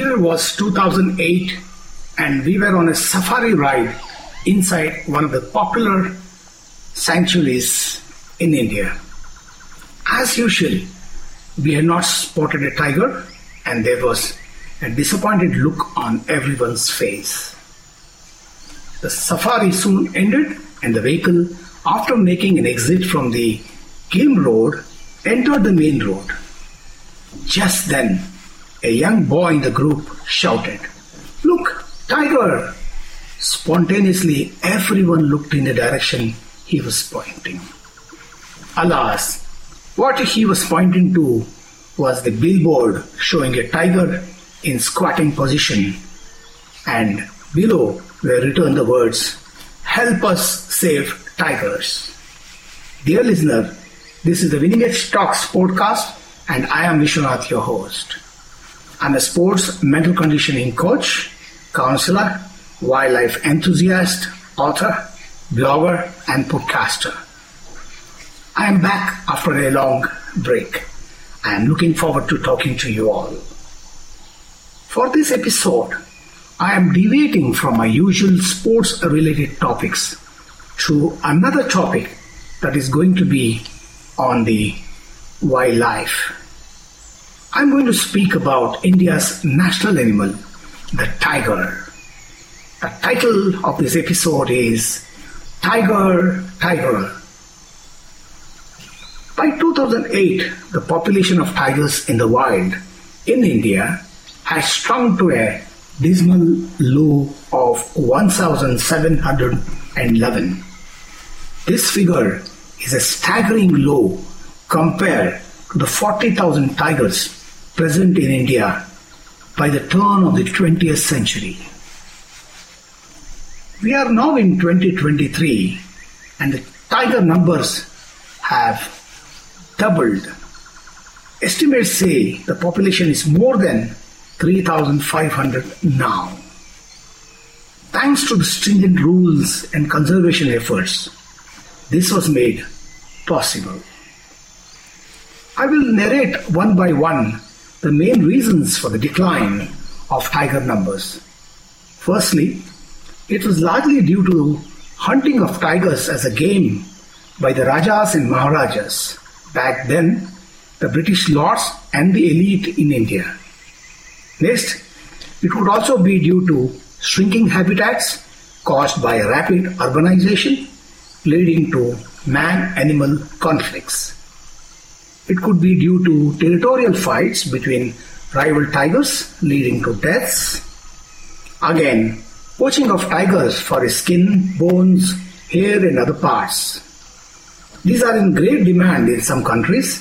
year was 2008 and we were on a safari ride inside one of the popular sanctuaries in India. As usual, we had not spotted a tiger and there was a disappointed look on everyone's face. The safari soon ended and the vehicle, after making an exit from the game road, entered the main road. Just then, a young boy in the group shouted, Look, tiger! Spontaneously, everyone looked in the direction he was pointing. Alas, what he was pointing to was the billboard showing a tiger in squatting position, and below were written the words, Help us save tigers. Dear listener, this is the Winning Edge Talks podcast, and I am Vishwanath, your host. I'm a sports mental conditioning coach, counselor, wildlife enthusiast, author, blogger, and podcaster. I am back after a long break. I am looking forward to talking to you all. For this episode, I am deviating from my usual sports related topics to another topic that is going to be on the wildlife. I'm going to speak about India's national animal, the tiger. The title of this episode is Tiger, Tiger. By 2008, the population of tigers in the wild in India has shrunk to a dismal low of 1,711. This figure is a staggering low compared to the 40,000 tigers present in India by the turn of the 20th century. We are now in 2023 and the tiger numbers have doubled. Estimates say the population is more than 3,500 now. Thanks to the stringent rules and conservation efforts, this was made possible. I will narrate one by one the main reasons for the decline of tiger numbers. Firstly, it was largely due to hunting of tigers as a game by the Rajas and Maharajas. Back then, the British lords and the elite in India. Next, it would also be due to shrinking habitats caused by rapid urbanization leading to man-animal conflicts. It could be due to territorial fights between rival tigers leading to deaths. Again, poaching of tigers for skin, bones, hair and other parts. These are in great demand in some countries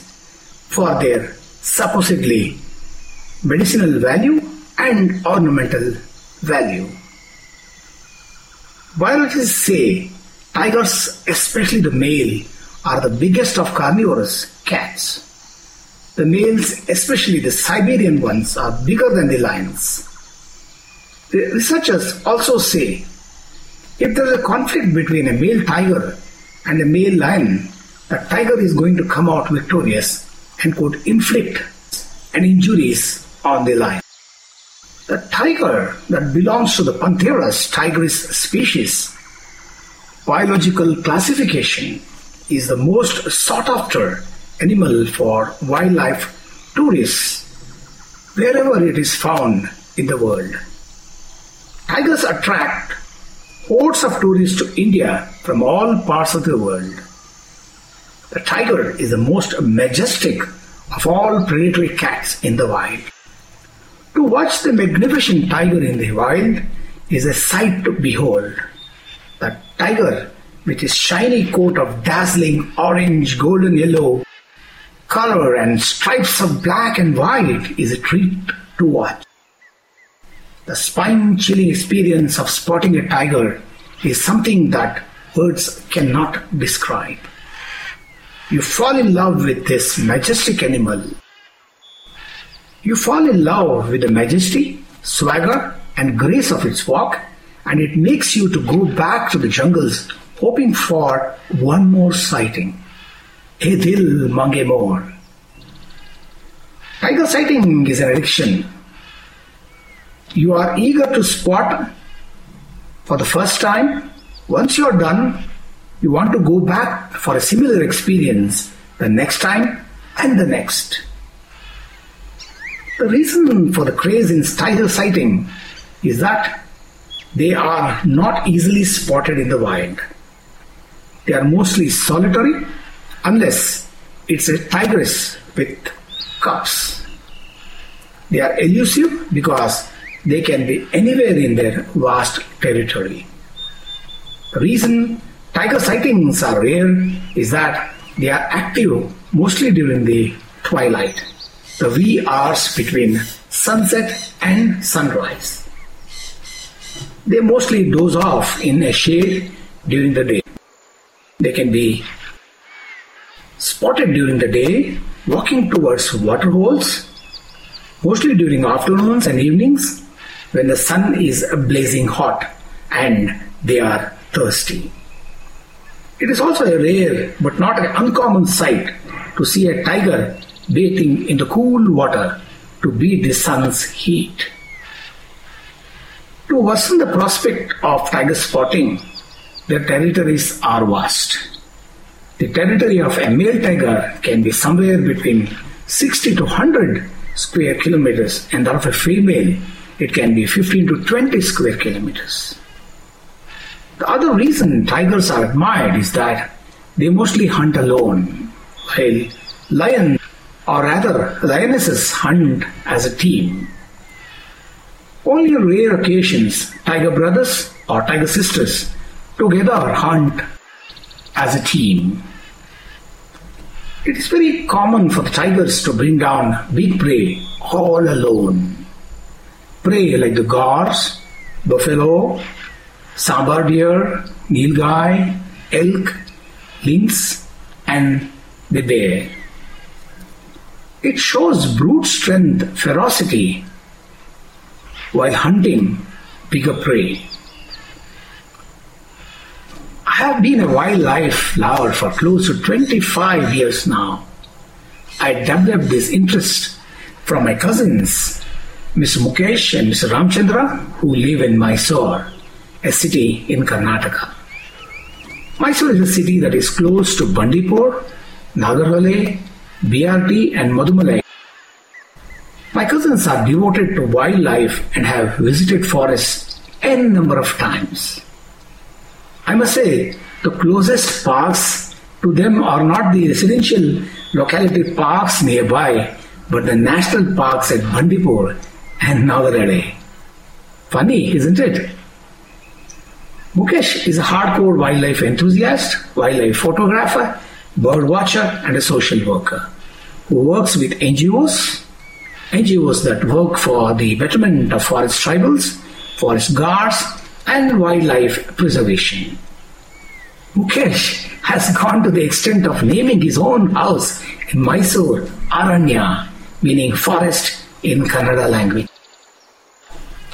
for their supposedly medicinal value and ornamental value. Biologists say tigers, especially the male, are the biggest of carnivorous cats. The males, especially the Siberian ones, are bigger than the lions. The researchers also say if there is a conflict between a male tiger and a male lion, the tiger is going to come out victorious and could inflict an injuries on the lion. The tiger that belongs to the Pantheras tigris species biological classification is the most sought after animal for wildlife tourists wherever it is found in the world. Tigers attract hordes of tourists to India from all parts of the world. The tiger is the most majestic of all predatory cats in the wild. To watch the magnificent tiger in the wild is a sight to behold. The tiger, with his shiny coat of dazzling orange, golden yellow color and stripes of black and white, is a treat to watch. The spine chilling experience of spotting a tiger is something that words cannot describe. You fall in love with this majestic animal. You fall in love with the majesty, swagger, and grace of its walk, and it makes you to go back to the jungles hoping for one more sighting. Hey dil. Tiger sighting is an addiction You are eager to spot for the first time. Once you're done, you want to go back for a similar experience the next time and the next. The reason for the craze in tiger sighting is that they are not easily spotted in the wild. They are mostly solitary unless it's a tigress with cubs. They are elusive because they can be anywhere in their vast territory. The reason tiger sightings are rare is that they are active mostly during the twilight the wee hours between sunset and sunrise. They mostly doze off in a shade during the day. They can be spotted during the day walking towards waterholes, mostly during afternoons and evenings when the sun is blazing hot and they are thirsty. It is also a rare but not an uncommon sight to see a tiger bathing in the cool water to beat the sun's heat. To worsen the prospect of tiger spotting, their territories are vast. The territory of a male tiger can be somewhere between 60 to 100 square kilometers, and that of a female, it can be 15 to 20 square kilometers. The other reason tigers are admired is that they mostly hunt alone, while lions or rather, lionesses hunt as a team. Only on rare occasions, tiger brothers or tiger sisters together hunt as a team. It is very common for the tigers to bring down big prey all alone. Prey like the gaurs, buffalo, sambar deer, nilgai, elk, lynx, and the bear. It shows brute strength, ferocity, while hunting bigger prey. I have been a wildlife lover for close to 25 years now. I developed this interest from my cousins, Mr. Mukesh and Mr. Ramchandra, who live in Mysore, a city in Karnataka. Mysore is a city that is close to Bandipur, Nagarhole, BRT and Mudumalai. My cousins are devoted to wildlife and have visited forests n number of times. I must say, the closest parks to them are not the residential locality parks nearby, but the national parks at Bandipur and Nagarhole. Funny, isn't it? Mukesh is a hardcore wildlife enthusiast, wildlife photographer, bird watcher, and a social worker who works with NGOs, NGOs that work for the betterment of forest tribals, forest guards, and wildlife preservation. Mukesh has gone to the extent of naming his own house in Mysore Aranya, meaning forest in Kannada language.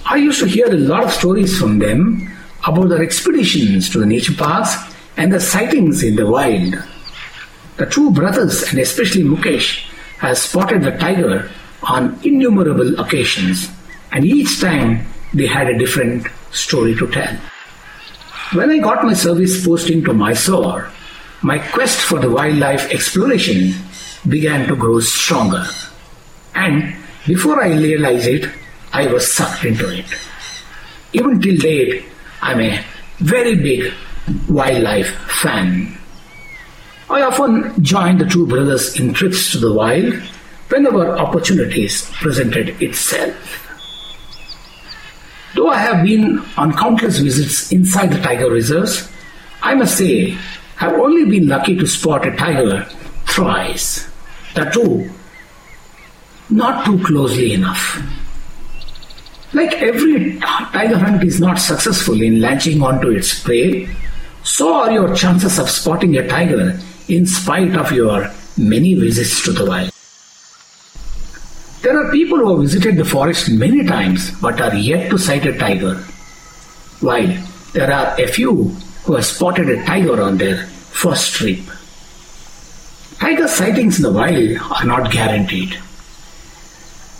I used to hear a lot of stories from them about their expeditions to the nature parks and the sightings in the wild. The two brothers, and especially Mukesh, has spotted the tiger on innumerable occasions, and each time they had a different story to tell. When I got my service posting to Mysore, my quest for the wildlife exploration began to grow stronger. And before I realized it, I was sucked into it. Even till date, I'm a very big wildlife fan. I often joined the two brothers in trips to the wild whenever opportunities presented itself. Though I have been on countless visits inside the tiger reserves, I must say I've only been lucky to spot a tiger thrice. That too, not too closely enough. Like every tiger hunt is not successful in latching onto its prey, so are your chances of spotting a tiger in spite of your many visits to the wild. There are people who have visited the forest many times but are yet to sight a tiger, while there are a few who have spotted a tiger on their first trip. Tiger sightings in the wild are not guaranteed.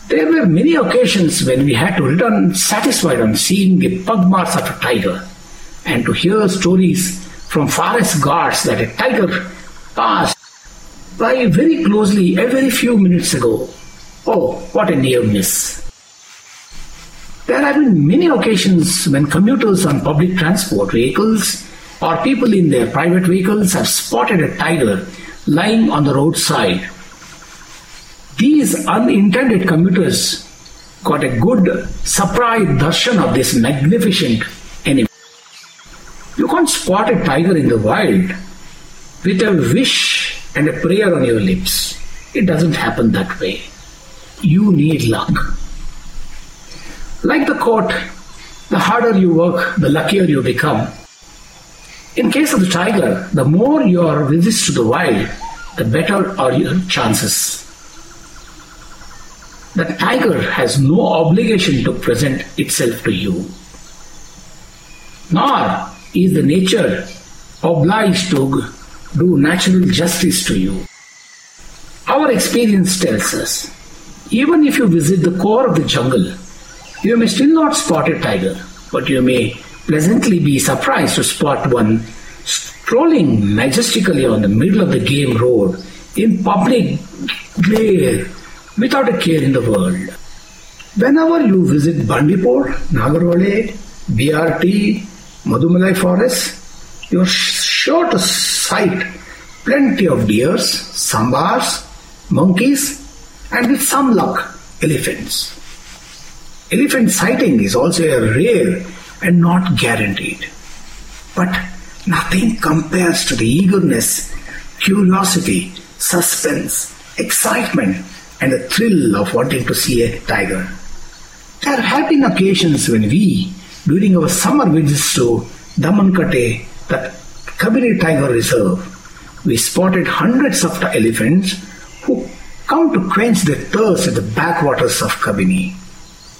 There were many occasions when we had to return satisfied on seeing the pug marks of a tiger and to hear stories from forest guards that a tiger passed by very closely a very few minutes ago. Oh, what a near miss. There have been many occasions when commuters on public transport vehicles or people in their private vehicles have spotted a tiger lying on the roadside these unintended commuters got a good surprise darshan of this magnificent animal. You can't spot a tiger in the wild with a wish and a prayer on your lips. It doesn't happen that way. You need luck. Like the quote, the harder you work, the luckier you become. In case of the tiger, the more your visits to the wild, the better are your chances. The tiger has no obligation to present itself to you, nor is the nature obliged to do natural justice to you. Our experience tells us even if you visit the core of the jungle, you may still not spot a tiger, but you may pleasantly be surprised to spot one strolling majestically on the middle of the game road in public glare without a care in the world. Whenever you visit Bandipur, Nagarhole, BRT, Mudumalai forest, you are sure to sight plenty of deers, sambars, monkeys, and with some luck, elephants. Elephant sighting is also a rare and not guaranteed. But nothing compares to the eagerness, curiosity, suspense, excitement and the thrill of wanting to see a tiger. There have been occasions when we, during our summer visits to Damankate, the Kabini Tiger Reserve, we spotted hundreds of elephants who come to quench their thirst at the backwaters of Kabini.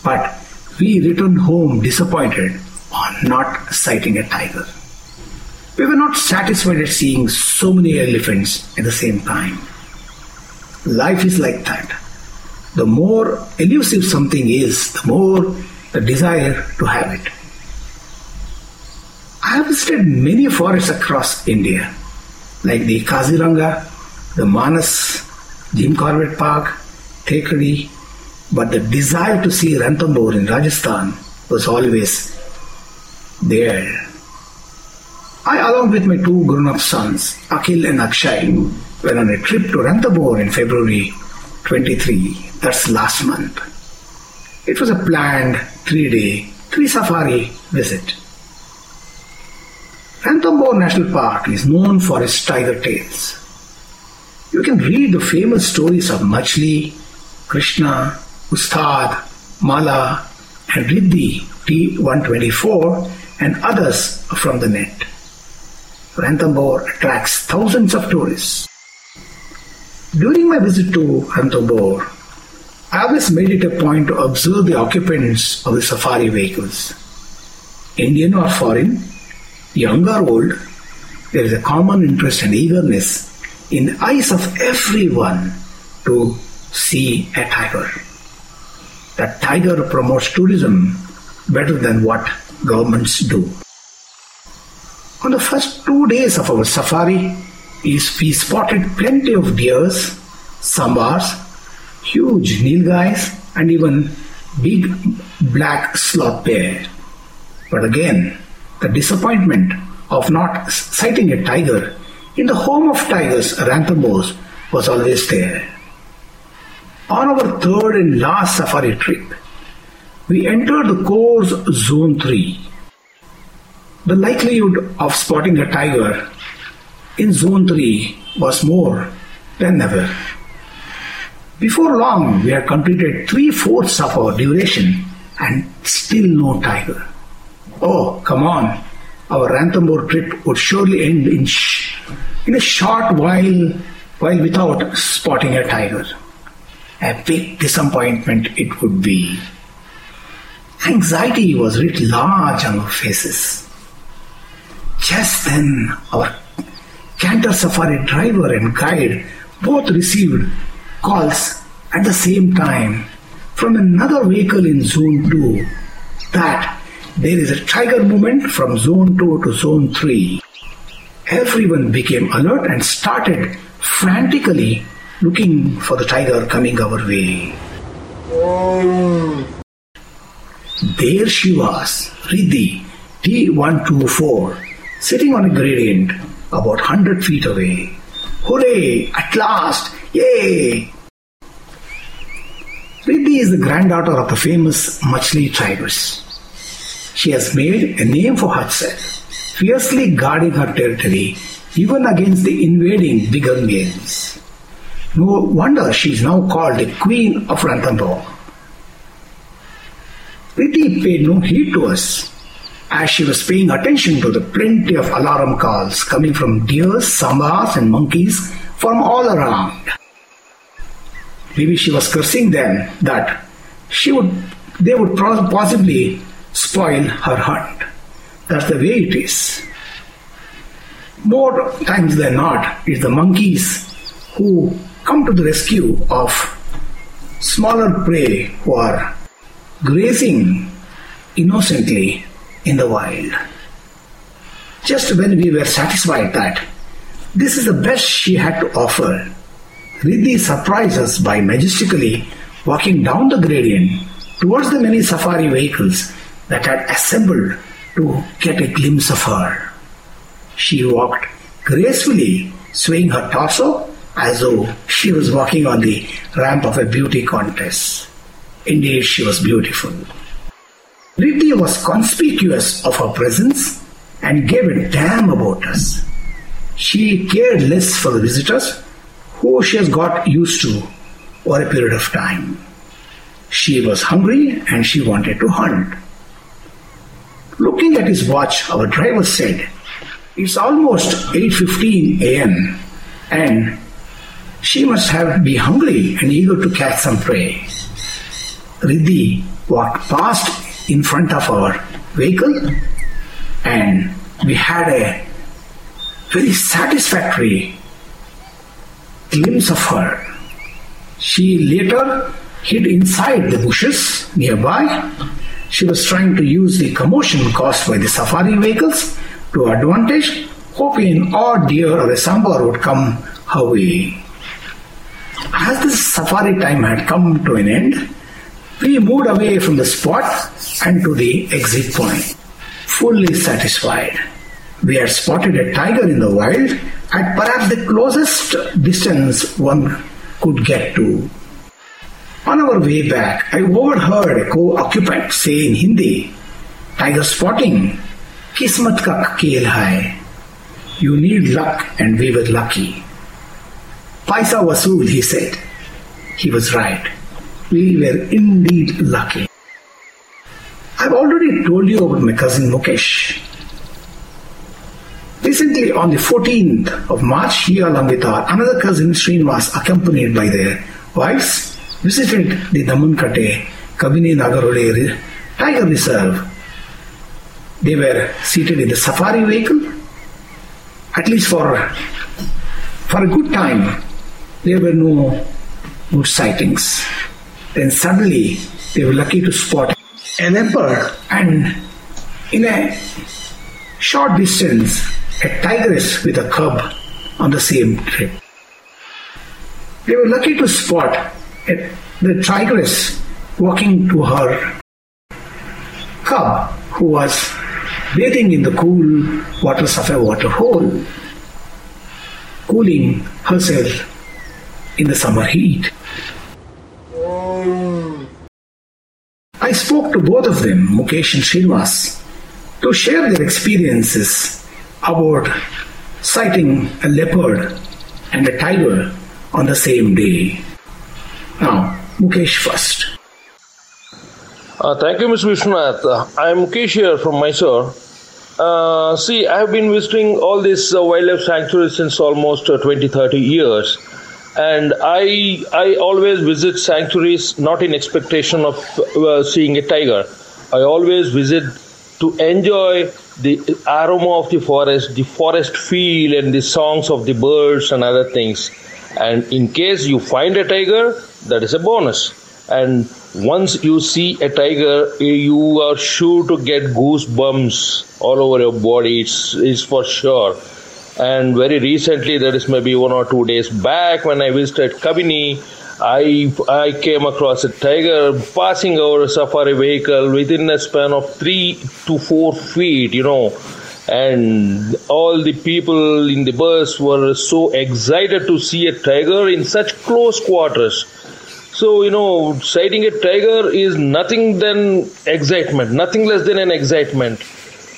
But we returned home disappointed on not sighting a tiger. We were not satisfied at seeing so many elephants at the same time. Life is like that. The more elusive something is, the more the desire to have it. I have visited many forests across India, like the Kaziranga, the Manas, Jim Corbett Park, Thekri, but the desire to see Ranthambore in Rajasthan was always there. I, along with my two grown-up sons, Akhil and Akshay, went on a trip to Ranthambore in February 23, that's last month. It was a planned three day, three safari visit. Ranthambore National Park is known for its tiger tales. You can read the famous stories of Machli, Krishna, Ustad, Mala, and Riddhi T124 and others from the net. Ranthambore attracts thousands of tourists. During my visit to Ranthambore, I always made it a point to observe the occupants of the safari vehicles. Indian or foreign, young or old, there is a common interest and eagerness in the eyes of everyone to see a tiger. That tiger promotes tourism better than what governments do. On the first two days of our safari, we spotted plenty of deers, sambars, huge nilgais, and even big black sloth bear. But again, the disappointment of not sighting a tiger in the home of tigers, Ranthambore, was always there. On our third and last safari trip, we entered the course zone 3. The likelihood of spotting a tiger in zone 3 was more than ever. Before long, we had completed three fourths of our duration and still no tiger. Oh, come on. Our Ranthambore trip would surely end in, sh- in a short while, while without spotting a tiger. A big disappointment it would be. Anxiety was writ large on our faces. Just then, our Canter Safari driver and guide both received calls at the same time from another vehicle in Zone 2 that there is a tiger movement from Zone 2 to Zone 3. Everyone became alert and started frantically looking for the tiger coming our way. There she was, Riddhi, T124, sitting on a gradient about 100 feet away. Hooray! At last! Yay! Riddhi is the granddaughter of the famous Machli tigress. She has made a name for herself, fiercely guarding her territory even against the invading bigger males. No wonder she is now called the Queen of Ranthambore. Riddhi paid no heed to us as she was paying attention to the plenty of alarm calls coming from deers, sambars, and monkeys from all around. Maybe she was cursing them that she would they would possibly spoil her hunt. That's the way it is. More times than not, it's the monkeys who come to the rescue of smaller prey who are grazing innocently in the wild. Just when we were satisfied that this is the best she had to offer, Riddhi surprised us by majestically walking down the gradient towards the many safari vehicles that had assembled to get a glimpse of her. She walked gracefully, swaying her torso as though she was walking on the ramp of a beauty contest. Indeed, she was beautiful. Riddhi was conspicuous of her presence and gave a damn about us. She cared less for the visitors who she has got used to over a period of time. She was hungry and she wanted to hunt. Looking at his watch, our driver said, It's almost 8.15 a.m. and she must have be hungry and eager to catch some prey. Riddhi walked past in front of our vehicle and we had a very satisfactory glimpse of her. She later hid inside the bushes nearby. She was trying to use the commotion caused by the safari vehicles to advantage, hoping an odd deer or a sambar would come her way. As the safari time had come to an end, we moved away from the spot and to the exit point, fully satisfied. We had spotted a tiger in the wild at perhaps the closest distance one could get to. On our way back, I overheard a co-occupant say in Hindi, Tiger spotting, Kismat ka khel hai. You need luck and we were lucky. Paisa Wasool, he said. He was right. We were indeed lucky. I've already told you about my cousin Mukesh. Recently, on the 14th of March, he along with our another cousin Srinivas, accompanied by their wives, visited the Damankatte Kabini Nagarhole Tiger Reserve. They were seated in the safari vehicle, at least for, for a good time. There were no good sightings. Then suddenly, they were lucky to spot a leopard and in a short distance, a tigress with a cub on the same trip. They were lucky to spot the tigress walking to her cub who was bathing in the cool waters of a waterhole, cooling herself in the summer heat. I spoke to both of them, Mukesh and Srinivas, to share their experiences about sighting a leopard and a tiger on the same day. Now, Mukesh first. Uh, thank you, Mr. Vishwanath. Uh, I am Mukesh here from Mysore. Uh, see, I have been visiting all these uh, wildlife sanctuaries since almost uh, 20 30 years. And I, I always visit sanctuaries not in expectation of uh, seeing a tiger. I always visit to enjoy the aroma of the forest, the forest feel, and the songs of the birds and other things. And in case you find a tiger, that is a bonus. and once you see a tiger, you are sure to get goosebumps all over your body. It's, it's for sure. And very recently, that is maybe one or two days back, when I visited Kabini, I I came across a tiger passing over a safari vehicle within a span of three to four feet, you know, and all the people in the bus were so excited to see a tiger in such close quarters. So, you know, sighting a tiger is nothing than excitement, nothing less than an excitement.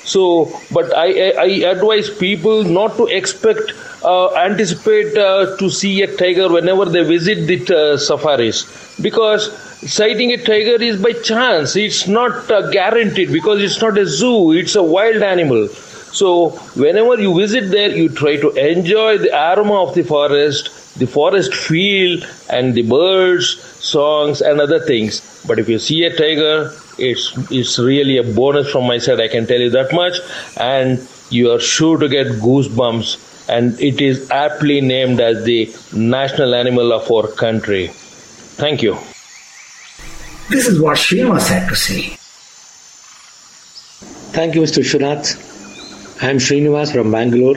So, but I, I, advise people not to expect, uh, anticipate uh, to see a tiger whenever they visit the uh, safaris because sighting a tiger is by chance. It's not uh, guaranteed because it's not a zoo, it's a wild animal. So, whenever you visit there, you try to enjoy the aroma of the forest, the forest feel, and the birds, songs, and other things. But if you see a tiger, it's it's really a bonus from my side. I can tell you that much, and you are sure to get goosebumps. And it is aptly named as the national animal of our country. Thank you. This is what Srinivas had to say. Thank you, Mr. Vishwanath. I am Srinivas from Bangalore.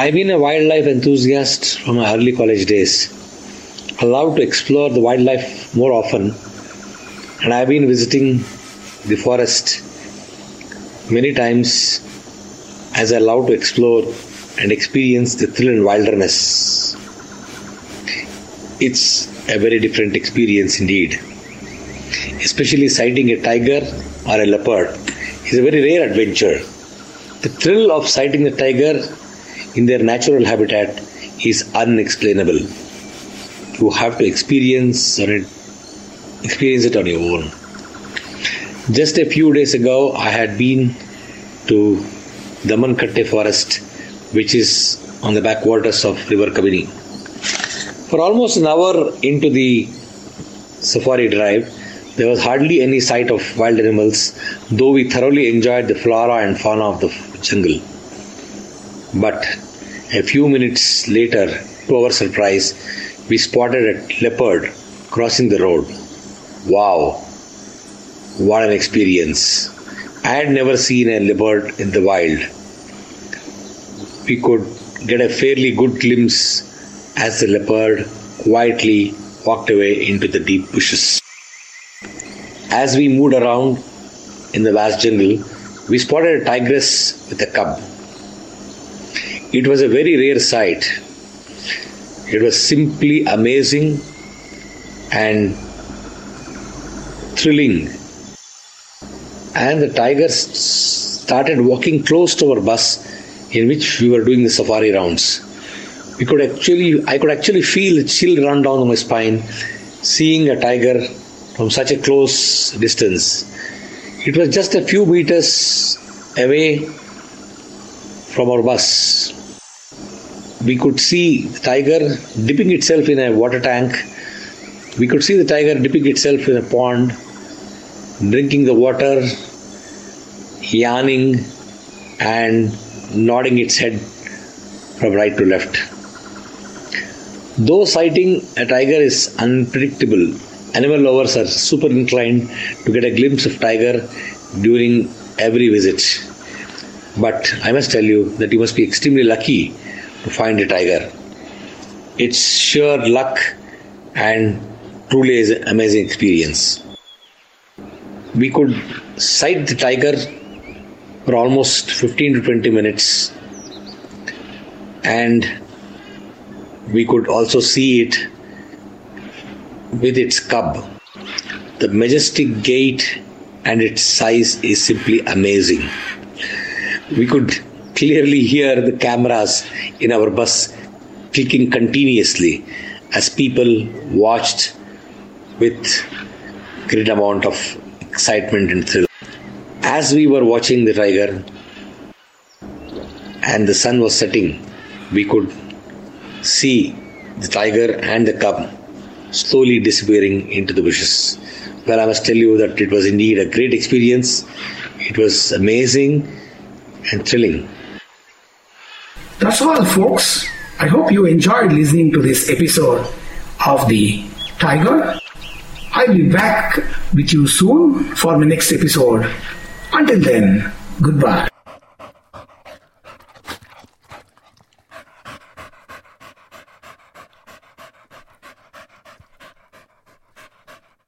I've been a wildlife enthusiast from my early college days. Allowed to explore the wildlife more often, and I've been visiting the forest many times as I allowed to explore and experience the thrill and wilderness. It's a very different experience indeed. Especially sighting a tiger or a leopard is a very rare adventure. The thrill of sighting the tiger in their natural habitat is unexplainable. You have to experience on it, experience it on your own. Just a few days ago, I had been to Damankatte forest, which is on the backwaters of River Kabini. For almost an hour into the safari drive, there was hardly any sight of wild animals, though we thoroughly enjoyed the flora and fauna of the jungle. But a few minutes later, to our surprise, we spotted a leopard crossing the road. Wow! What an experience! I had never seen a leopard in the wild. We could get a fairly good glimpse as the leopard quietly walked away into the deep bushes. As we moved around in the vast jungle, we spotted a tigress with a cub. It was a very rare sight. It was simply amazing and thrilling. And the tiger started walking close to our bus in which we were doing the safari rounds. We could actually, I could actually feel a chill run down my spine seeing a tiger from such a close distance. It was just a few meters away from our bus. We could see tiger dipping itself in a water tank. We could see the tiger dipping itself in a pond, drinking the water, yawning, and nodding its head from right to left. Though sighting a tiger is unpredictable Animal lovers are super inclined to get a glimpse of tiger during every visit. But I must tell you that you must be extremely lucky to find a tiger. It's sheer luck and truly is an amazing experience. We could sight the tiger for almost 15 to 20 minutes and we could also see it with its cub. The majestic gait and its size is simply amazing. We could clearly hear the cameras in our bus clicking continuously as people watched with great amount of excitement and thrill. As we were watching the tiger and the sun was setting, we could see the tiger and the cub slowly disappearing into the bushes. Well, I must tell you that it was indeed a great experience. It was amazing and thrilling. That's all, folks. I hope you enjoyed listening to this episode of the tiger. I'll be back with you soon for my next episode. Until then, goodbye.